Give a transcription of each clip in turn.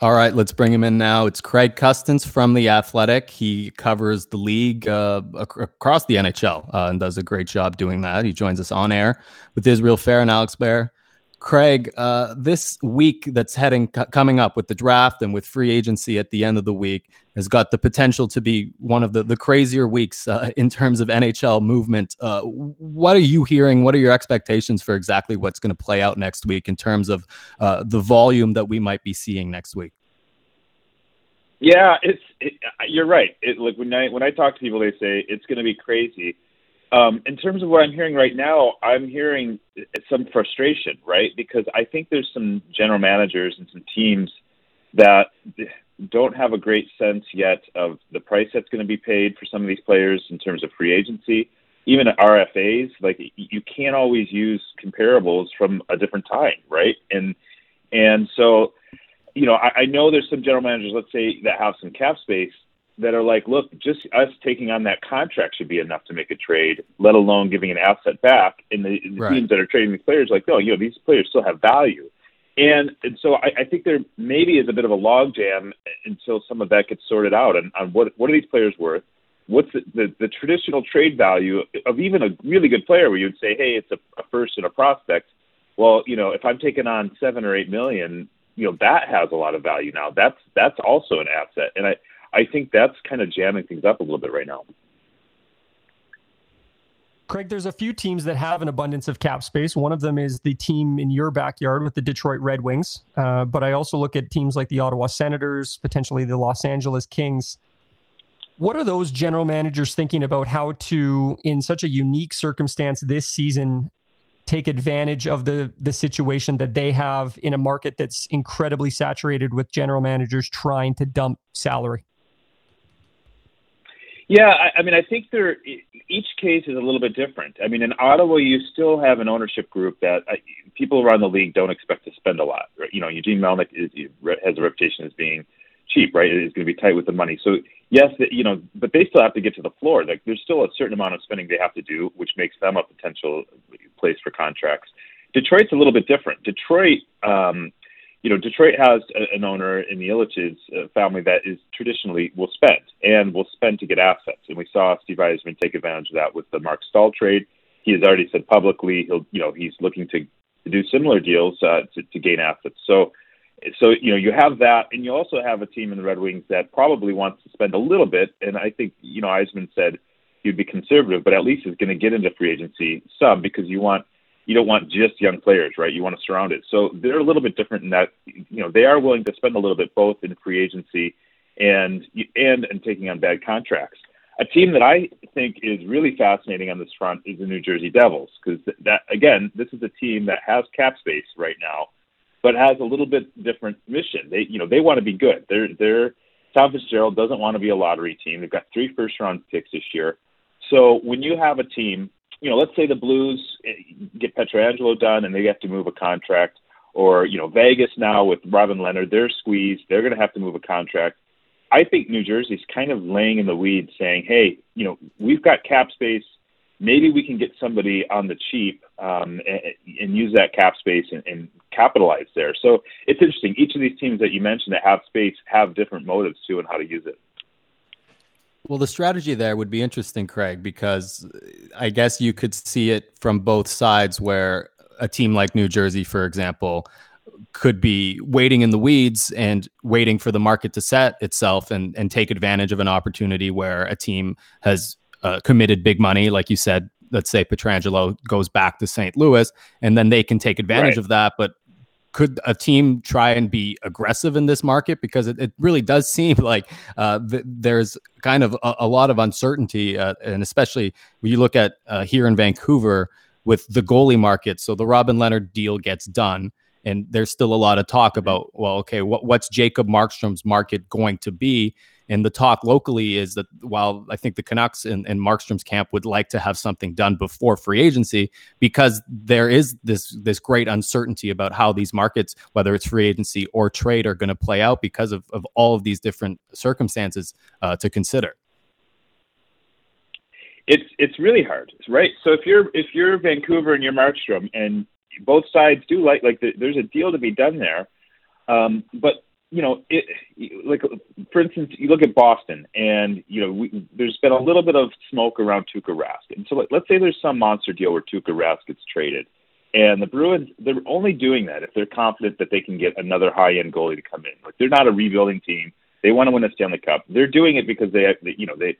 All right, let's bring him in now. It's Craig Custance from The Athletic. He covers the league uh, ac- across the NHL uh, and does a great job doing that. He joins us on air with Israel Fair and Alex Bear. Craig, uh, this week that's heading c- coming up with the draft and with free agency at the end of the week has got the potential to be one of the, the crazier weeks uh, in terms of NHL movement. Uh, what are you hearing? What are your expectations for exactly what's going to play out next week in terms of uh, the volume that we might be seeing next week? Yeah, it's it, you're right. It, like when I when I talk to people, they say it's going to be crazy. Um, in terms of what I'm hearing right now, I'm hearing some frustration, right? Because I think there's some general managers and some teams that don't have a great sense yet of the price that's going to be paid for some of these players in terms of free agency. Even at RFAs, like you can't always use comparables from a different time, right? And and so, you know, I, I know there's some general managers, let's say, that have some cap space that are like, look, just us taking on that contract should be enough to make a trade, let alone giving an asset back. And the, the right. teams that are trading these players, like, no, you know, these players still have value. And and so I, I think there maybe is a bit of a logjam until some of that gets sorted out on, on what what are these players worth? What's the, the, the traditional trade value of even a really good player where you'd say, hey, it's a, a first and a prospect. Well, you know, if I'm taking on seven or eight million, you know, that has a lot of value now. That's that's also an asset. And I I think that's kind of jamming things up a little bit right now. Craig, there's a few teams that have an abundance of cap space. One of them is the team in your backyard with the Detroit Red Wings. Uh, but I also look at teams like the Ottawa Senators, potentially the Los Angeles Kings. What are those general managers thinking about how to, in such a unique circumstance this season, take advantage of the the situation that they have in a market that's incredibly saturated with general managers trying to dump salary? Yeah, I, I mean, I think there each case is a little bit different. I mean, in Ottawa, you still have an ownership group that uh, people around the league don't expect to spend a lot. Right? You know, Eugene Melnyk is, has a reputation as being cheap, right? Is going to be tight with the money. So yes, you know, but they still have to get to the floor. Like there's still a certain amount of spending they have to do, which makes them a potential place for contracts. Detroit's a little bit different. Detroit, um, you know, Detroit has a, an owner in the Ilitch's uh, family that is traditionally will spend and will spend to get assets. And we saw Steve Yzerman take advantage of that with the Mark Staal trade. He has already said publicly he'll, you know, he's looking to, to do similar deals uh, to, to gain assets. So, so you know, you have that, and you also have a team in the Red Wings that probably wants to spend a little bit. And I think you know, Yzerman said he'd be conservative, but at least is going to get into free agency some because you want you don't want just young players, right? You want to surround it. So they're a little bit different in that, you know, they are willing to spend a little bit both in free agency and and and taking on bad contracts. A team that I think is really fascinating on this front is the New Jersey Devils because that again, this is a team that has cap space right now, but has a little bit different mission. They you know they want to be good. They're they're Tom Fitzgerald doesn't want to be a lottery team. They've got three first round picks this year. So when you have a team you know, let's say the Blues eh, get Pietrangelo done and they have to move a contract, or you know, Vegas now with Robin Lehner, they're squeezed. They're going to have to move a contract. I think New Jersey's kind of laying in the weeds, saying, "Hey, you know, we've got cap space. Maybe we can get somebody on the cheap um, and, and use that cap space and, and capitalize there." So it's interesting. Each of these teams that you mentioned that have space have different motives too, and how to use it. Well, the strategy there would be interesting, Craig, because I guess you could see it from both sides where a team like New Jersey, for example, could be waiting in the weeds and waiting for the market to set itself and, and take advantage of an opportunity where a team has uh, committed big money, like you said. Let's say Pietrangelo goes back to St. Louis, and then they can take advantage right. of that. But could a team try and be aggressive in this market? Because it, it really does seem like uh, th- there's kind of a, a lot of uncertainty uh, and especially when you look at uh, here in vancouver with the goalie market. So the robin Lehner deal gets done and there's still a lot of talk about well okay what, what's jacob markstrom's market going to be and the talk locally is that while I think the Canucks and, and Markstrom's camp would like to have something done before free agency, because there is this this great uncertainty about how these markets, whether it's free agency or trade, are going to play out because of, of all of these different circumstances uh, to consider. It's it's really hard, right? So if you're if you're Vancouver and you're Markstrom, and both sides do like like the, there's a deal to be done there, um, but you know, it, like for instance, you look at Boston, and you know, we, there's been a little bit of smoke around Tuukka Rask, and so let, let's say there's some monster deal where Tuukka Rask gets traded, and the Bruins they're only doing that if they're confident that they can get another high-end goalie to come in. Like they're not a rebuilding team; they want to win a Stanley Cup. They're doing it because they you know, they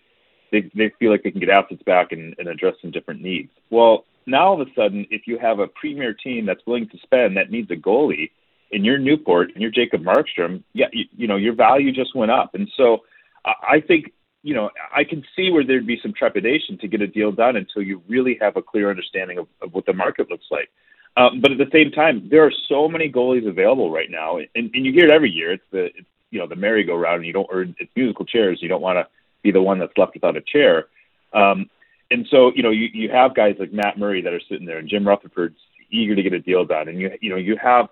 they they feel like they can get assets back and, and address some different needs. Well, now all of a sudden, if you have a premier team that's willing to spend that needs a goalie in your Newport and your Jacob Markstrom, yeah, you, you know your value just went up, and so I think you know I can see where there'd be some trepidation to get a deal done until you really have a clear understanding of, of what the market looks like. Um, but at the same time, there are so many goalies available right now, and, and you hear it every year. It's the it's, you know the merry-go-round, and you don't or it's musical chairs. You don't want to be the one that's left without a chair. Um, and so you know you you have guys like Matt Murray that are sitting there, and Jim Rutherford's eager to get a deal done, and you you know you have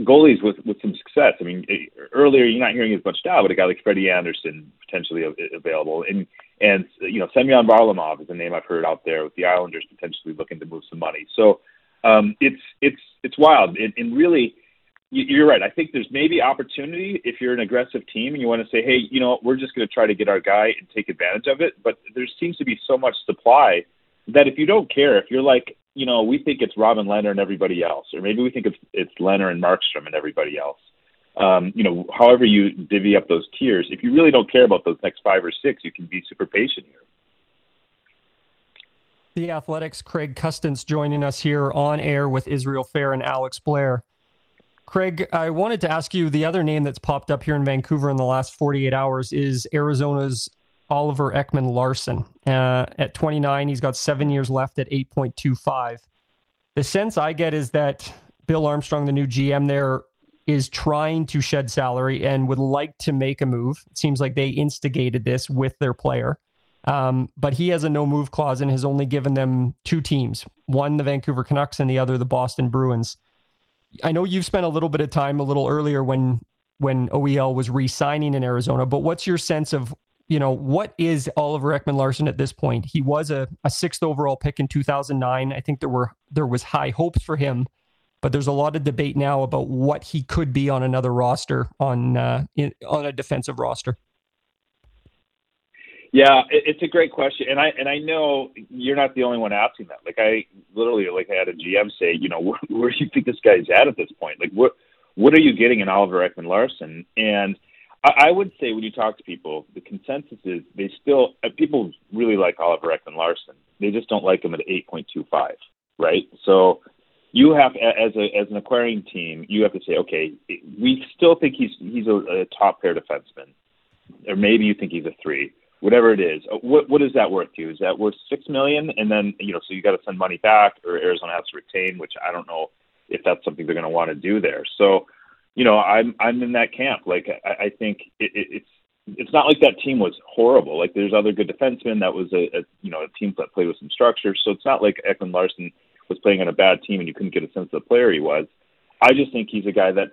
goalies with with some success. I mean, earlier you're not hearing as much now, but a guy like Freddie Andersen potentially available, and and you know Semyon Varlamov is a name I've heard out there with the Islanders potentially looking to move some money. So um, it's it's it's wild, and, and really. You're right. I think there's maybe opportunity if you're an aggressive team and you want to say, hey, you know, we're just going to try to get our guy and take advantage of it. But there seems to be so much supply that if you don't care, if you're like, you know, we think it's Robin Lehner and everybody else, or maybe we think it's it's Lehner and Markstrom and everybody else. Um, you know, however you divvy up those tiers, if you really don't care about those next five or six, you can be super patient here. The Athletics, Craig Custance joining us here on air with Israel Fair and Alex Blair. Craig, I wanted to ask you the other name that's popped up here in Vancouver in the last 48 hours is Arizona's Oliver Ekman Larsson. Uh, at 29, he's got seven years left at 8.25. The sense I get is that Bill Armstrong, the new GM there, is trying to shed salary and would like to make a move. It seems like they instigated this with their player. Um, but he has a no move clause and has only given them two teams one, the Vancouver Canucks, and the other, the Boston Bruins. I know you've spent a little bit of time a little earlier when when OEL was re-signing in Arizona, but what's your sense of you know, what is Oliver Ekman Larsson at this point? He was a, a sixth overall pick in 2009. I think there were there was high hopes for him, but there's a lot of debate now about what he could be on another roster on uh, in, on a defensive roster. Yeah, it's a great question, and I and I know you're not the only one asking that. Like I literally, like I had a GM say, you know, where, where do you think this guy's at at this point? Like what what are you getting in Oliver Ekman Larsson? And I, I would say when you talk to people, the consensus is they still uh, people really like Oliver Ekman Larsson. They just don't like him at eight point two five, right? So you have as a as an acquiring team, you have to say, okay, we still think he's he's a, a top pair defenseman, or maybe you think he's a three, whatever it is. Uh, what what is that worth to you? Is that worth six million? And then you know, so you got to send money back, or Arizona has to retain, which I don't know if that's something they're going to want to do there. So you know, I'm I'm in that camp. Like I, I think it, it, it's it's not like that team was horrible. Like there's other good defensemen. That was a, a you know a team that played with some structure. So it's not like Ekman Larsson was playing on a bad team and you couldn't get a sense of the player he was. I just think he's a guy that's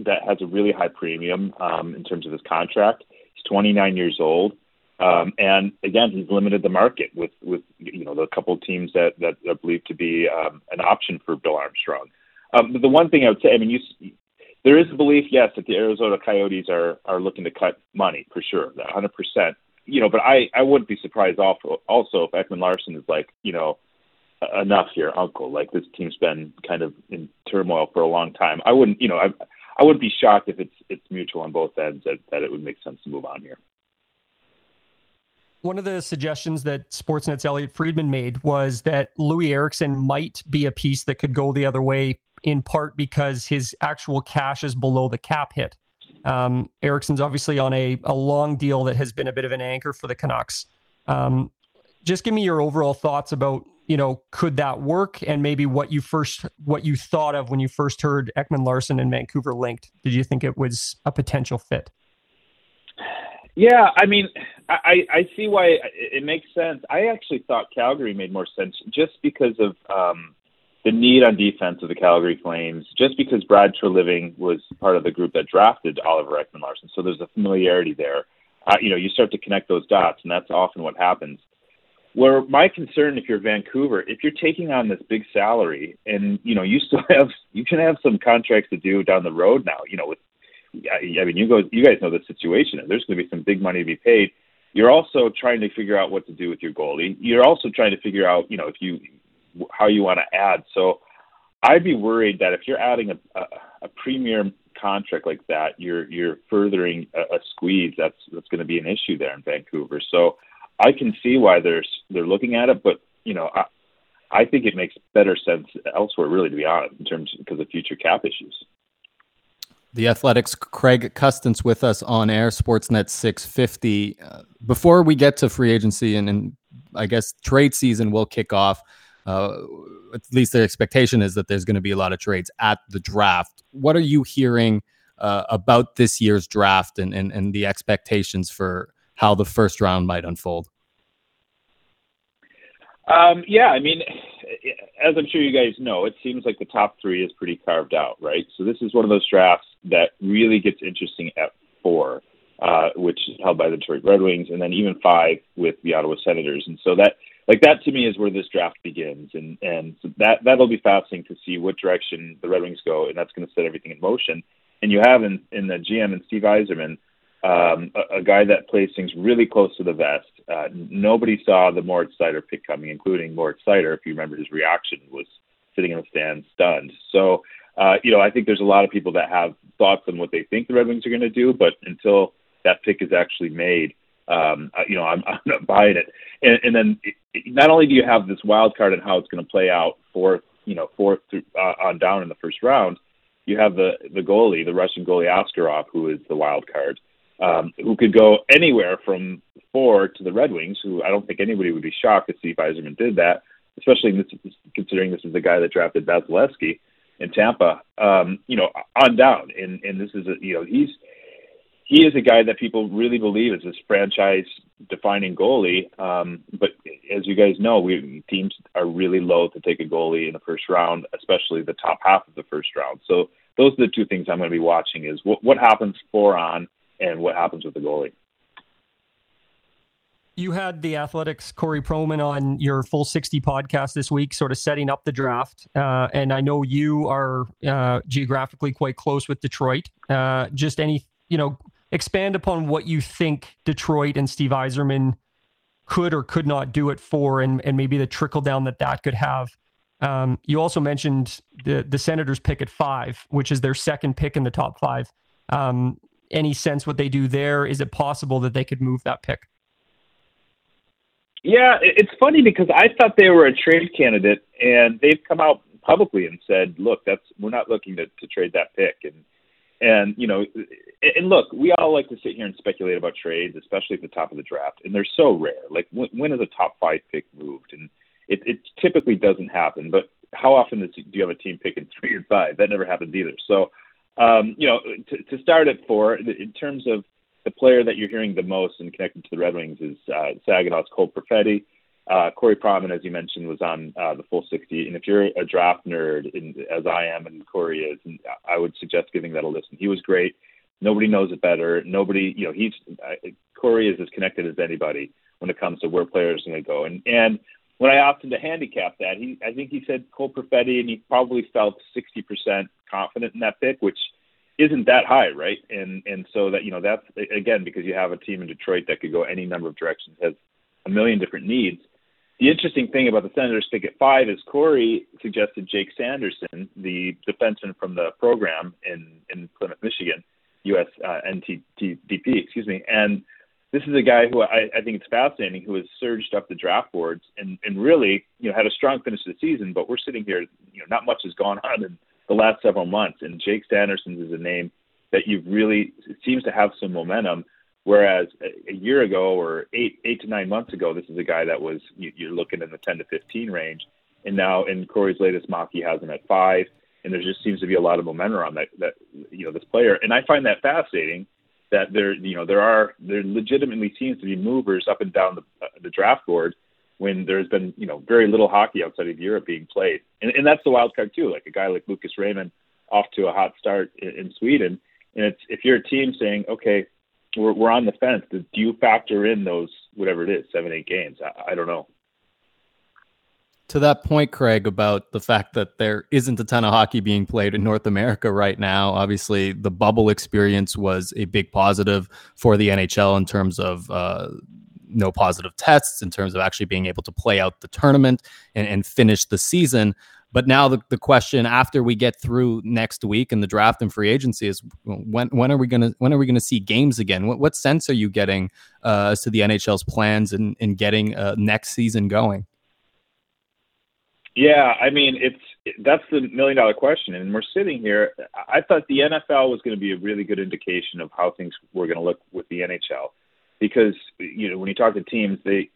that has a really high premium um, in terms of his contract. He's 29 years old, um, and again, he's limited the market with with you know the couple of teams that that are believed to be um, an option for Bill Armstrong. Um, but the one thing I would say, I mean, you there is a belief, yes, that the Arizona Coyotes are are looking to cut money for sure, 100 percent. You know, but I I wouldn't be surprised also also if Ekman Larsson is like, you know, enough here, Uncle. Like this team's been kind of in turmoil for a long time. I wouldn't, you know, I I wouldn't be shocked if it's it's mutual on both ends that that it would make sense to move on here. One of the suggestions that Sportsnet's Elliotte Friedman made was that Louis Eriksson might be a piece that could go the other way in part because his actual cash is below the cap hit. Um, obviously on a, a long deal that has been a bit of an anchor for the Canucks. Um, just give me your overall thoughts about you know could that work and maybe what you first what you thought of when you first heard Ekman Larsson and Vancouver linked. Did you think it was a potential fit? Yeah, I mean, I, I see why it makes sense. I actually thought Calgary made more sense just because of um, the need on defense of the Calgary Flames, just because Brad Treliving was part of the group that drafted Oliver Ekman Larsson. So there's a familiarity there. Uh, you know, you start to connect those dots, and that's often what happens. Where my concern, if you're Vancouver, if you're taking on this big salary, and you know, you still have you can have some contracts to do down the road now. You know, with I mean, you go, you guys know the situation. There's going to be some big money to be paid. You're also trying to figure out what to do with your goalie. You're also trying to figure out, you know, if you how you want to add. So I'd be worried that if you're adding a, a, a premier contract like that, you're you're furthering a, a squeeze. That's that's going to be an issue there in Vancouver. So I can see why they're they're looking at it, but you know, I, I think it makes better sense elsewhere, really, to be honest, in terms because of future cap issues. The Athletics, Craig Custance with us on air, Sportsnet 650. Uh, before we get to free agency and, and I guess trade season will kick off, uh, at least the expectation is that there's going to be a lot of trades at the draft. What are you hearing uh, about this year's draft and, and, and the expectations for how the first round might unfold? Um, yeah, I mean, as I'm sure you guys know, it seems like the top three is pretty carved out, right? So this is one of those drafts that really gets interesting at four, uh, which is held by the Detroit Red Wings, and then even five with the Ottawa Senators. And so that like that to me is where this draft begins, and and so that that'll be fascinating to see what direction the Red Wings go, and that's going to set everything in motion. And you have in in the GM and Steve Yzerman, um, a, a guy that plays things really close to the vest. Uh, nobody saw the Moritz Seider pick coming, including Moritz Seider. If you remember, his reaction was sitting in the stands, stunned. So, uh, you know, I think there's a lot of people that have thoughts on what they think the Red Wings are going to do, but until that pick is actually made, um, you know, I'm, I'm not buying it. And, and then not only do you have this wild card and how it's going to play out fourth, you know, fourth through, uh, on down in the first round, you have the the goalie, the Russian goalie Askarov, who is the wild card, um, who could go anywhere from four to the Red Wings. Who I don't think anybody would be shocked to see if Yzerman did that, especially this, considering this is the guy that drafted Vasilevskiy in Tampa. Um, you know, on down, and and this is a you know he's he is a guy that people really believe is this franchise defining goalie. Um, but as you guys know, we teams are really low to take a goalie in the first round, especially the top half of the first round. So those are the two things I'm going to be watching: is what, what happens for on and what happens with the goalie. You had the Athletics Corey Pronman on your full 60 podcast this week, sort of setting up the draft. Uh, and I know you are uh, geographically quite close with Detroit. Uh, just any, you know, expand upon what you think Detroit and Steve Yzerman could or could not do it for, and and maybe the trickle down that that could have. Um, you also mentioned the the Senators pick at five, which is their second pick in the top five. Um, any sense what they do there? Is it possible that they could move that pick? Yeah, it's funny because I thought they were a trade candidate, and they've come out publicly and said, "Look, that's we're not looking to, to trade that pick." And and you know, and look, we all like to sit here and speculate about trades, especially at the top of the draft, and they're so rare. Like when, is a top five pick moved? And it, it typically doesn't happen. But how often do you have a team picking three and five? That never happens either. So, um, you know, to, to start at four, in terms of the player that you're hearing the most and connected to the Red Wings is uh, Saginaw's Cole Perfetti. Uh, Corey Pronman, as you mentioned, was on uh, the full 60. And if you're a draft nerd, in, as I am and Corey is, and I would suggest giving that a listen. He was great. Nobody knows it better. Nobody, you know, he's uh, Corey is as connected as anybody when it comes to where players are going to go. And and when I asked him to handicap that, he I think he said Cole Perfetti, and he probably felt 60% confident in that pick, which isn't that high, right? And and so that you know that's again because you have a team in Detroit that could go any number of directions, has a million different needs the interesting thing about the Senators pick at five is Corey suggested Jake Sanderson, the defenseman from the program in, in Plymouth, Michigan, US uh, NTDP, excuse me. And this is a guy who I, I think it's fascinating, who has surged up the draft boards and, and really, you know, had a strong finish to the season. But we're sitting here, you know, not much has gone on in the last several months. And Jake Sanderson is a name that you've really seems to have some momentum Whereas a, a year ago or eight eight to nine months ago, this is a guy that was you, you're looking in the 10 to 15 range, and now in Corey's latest mock, he has him at five, and there just seems to be a lot of momentum on that that you know this player, and I find that fascinating that there you know there are there legitimately seems to be movers up and down the uh, the draft board when there's been you know very little hockey outside of Europe being played, and, and that's the wild card too. Like a guy like Lucas Raymond off to a hot start in, in Sweden, and it's if you're a team saying okay we're, we're on the fence. Do you factor in those whatever it is, seven, eight games? I, I don't know. to that point, Craig, about the fact that there isn't a ton of hockey being played in North America right now. Obviously, the bubble experience was a big positive for the NHL in terms of uh, no positive tests, in terms of actually being able to play out the tournament and, and finish the season. But now the, the question after we get through next week and the draft and free agency is when when are we gonna when are we gonna see games again? What what sense are you getting uh, as to the NHL's plans in in getting uh, next season going? Yeah, I mean it's that's the million dollar question, and we're sitting here. I thought the NFL was going to be a really good indication of how things were going to look with the NHL, because you know when you talk to teams, they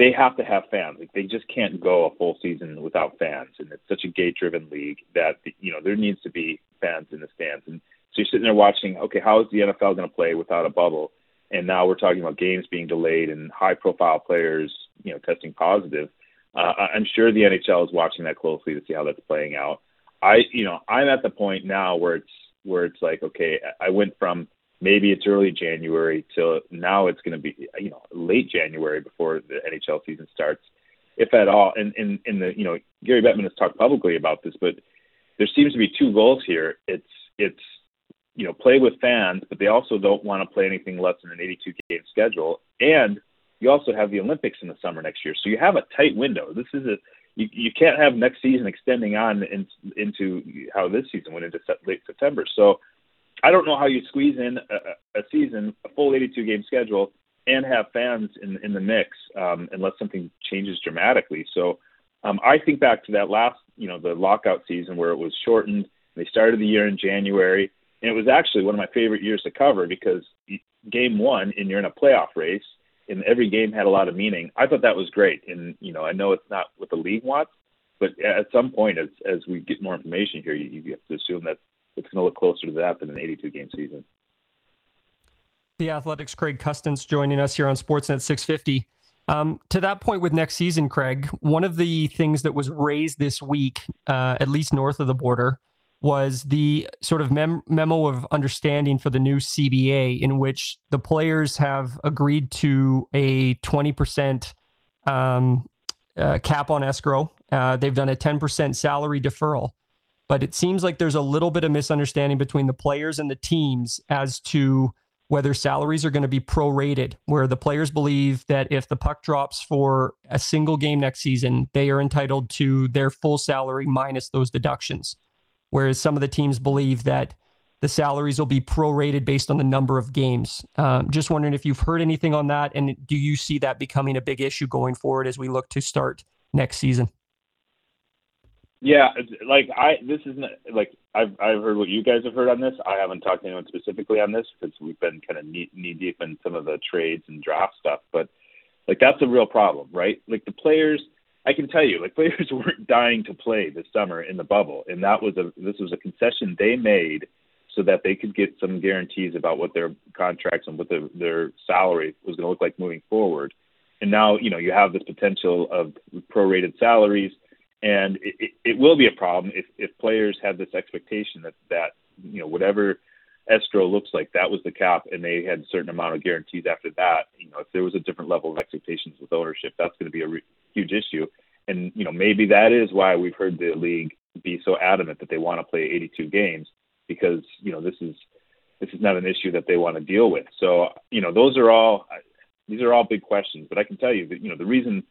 they have to have fans. Like they just can't go a full season without fans, and it's such a gate-driven league that you know there needs to be fans in the stands. And so you're sitting there watching. Okay, how is the NFL going to play without a bubble? And now we're talking about games being delayed and high-profile players, you know, testing positive. Uh, I'm sure the NHL is watching that closely to see how that's playing out. I, you know, I'm at the point now where it's where it's like, okay, I went from maybe it's early January till now it's going to be you know late January before the NHL season starts, if at all. And in in the you know Gary Bettman has talked publicly about this, but there seems to be two goals here. It's it's you know play with fans, but they also don't want to play anything less than an 82 game schedule, and you also have the Olympics in the summer next year, so you have a tight window. This is a you, you can't have next season extending on in, into how this season went into late September. So I don't know how you squeeze in a, a season, a full 82 game schedule, and have fans in in the mix um, unless something changes dramatically. So um, I think back to that last, you know, the lockout season where it was shortened. They started the year in January, and it was actually one of my favorite years to cover because game one, and you're in a playoff race, and every game had a lot of meaning. I thought that was great, and you know, I know it's not what the league wants, but at some point, as as we get more information here, you, you have to assume that it's going to look closer to that than an 82 game season. The Athletics Craig Custance joining us here on Sportsnet 650. Um, to that point with next season, Craig, one of the things that was raised this week, uh, at least north of the border, was the sort of mem- memo of understanding for the new CBA, in which the players have agreed to a 20% um, uh, cap on escrow. Uh, they've done a 10% salary deferral but it seems like there's a little bit of misunderstanding between the players and the teams as to whether salaries are going to be prorated, where the players believe that if the puck drops for a single game next season, they are entitled to their full salary minus those deductions. Whereas some of the teams believe that the salaries will be prorated based on the number of games. Um, just wondering if you've heard anything on that, and do you see that becoming a big issue going forward as we look to start next season? Yeah, like I this is not like I've I've heard what you guys have heard on this. I haven't talked to anyone specifically on this because we've been kind of knee, knee deep in some of the trades and draft stuff. But like that's a real problem, right? Like the players, I can tell you, like players weren't dying to play this summer in the bubble, and that was a this was a concession they made so that they could get some guarantees about what their contracts and what their their salary was going to look like moving forward. And now you know you have this potential of prorated salaries and it, it, it will be a problem if, if players have this expectation that that you know whatever escrow looks like that was the cap and they had a certain amount of guarantees after that. You know if there was a different level of expectations with ownership that's going to be a re- huge issue. And you know maybe that is why we've heard the league be so adamant that they want to play 82 games because you know this is this is not an issue that they want to deal with. So you know those are all these are all big questions but i can tell you that you know the reason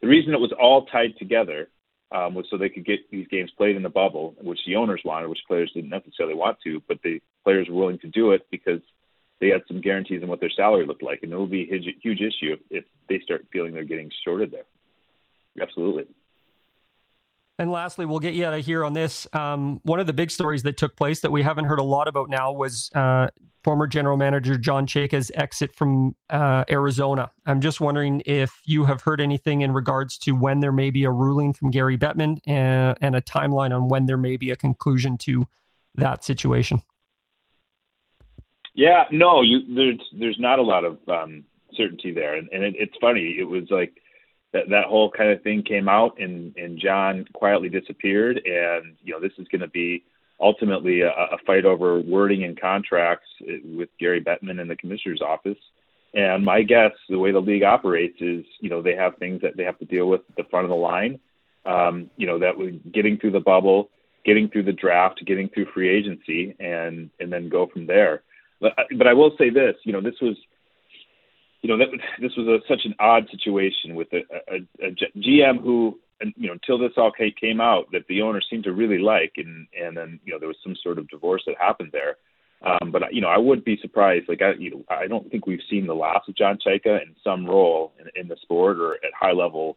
the reason it was all tied together um, was so they could get these games played in the bubble, which the owners wanted, which players didn't necessarily want to, but the players were willing to do it because they had some guarantees on what their salary looked like, and it will be a huge, huge issue if, if they start feeling they're getting shorted there. Absolutely. And lastly, we'll get you out of here on this. Um, one of the big stories that took place that we haven't heard a lot about now was uh, former general manager John Chayka's exit from uh, Arizona. I'm just wondering if you have heard anything in regards to when there may be a ruling from Gary Bettman and, uh, and a timeline on when there may be a conclusion to that situation. Yeah, no, you, there's there's not a lot of um, certainty there, and, and it, it's funny. It was like that that whole kind of thing came out, and and John quietly disappeared, and you know this is going to be ultimately a, a fight over wording and contracts with Gary Bettman in the commissioner's office. And my guess, the way the league operates is, you know, they have things that they have to deal with at the front of the line. Um, you know, that was getting through the bubble, getting through the draft, getting through free agency, and and then go from there. But but I will say this, you know, this was you know, that this was a, such an odd situation with a, a, a GM who, you know, until this all came out, that the owner seemed to really like, and and then you know there was some sort of divorce that happened there. Um, but you know, I wouldn't be surprised. Like I, you know, I don't think we've seen the last of John Chayka in some role in, in the sport or at high level,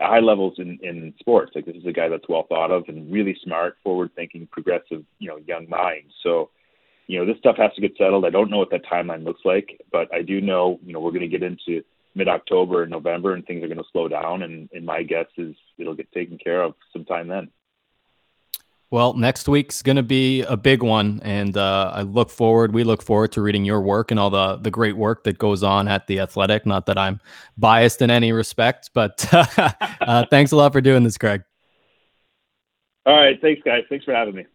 high levels in in sports. Like this is a guy that's well thought of and really smart, forward thinking, progressive, you know, young mind. So you know, this stuff has to get settled. I don't know what that timeline looks like, but I do know, you know, we're going to get into mid October and November and things are going to slow down. And, and my guess is it'll get taken care of sometime then. Well, next week's going to be a big one, and uh, I look forward. We look forward to reading your work and all the the great work that goes on at the Athletic. Not that I'm biased in any respect, but uh, thanks a lot for doing this, Craig. All right, thanks, guys. Thanks for having me.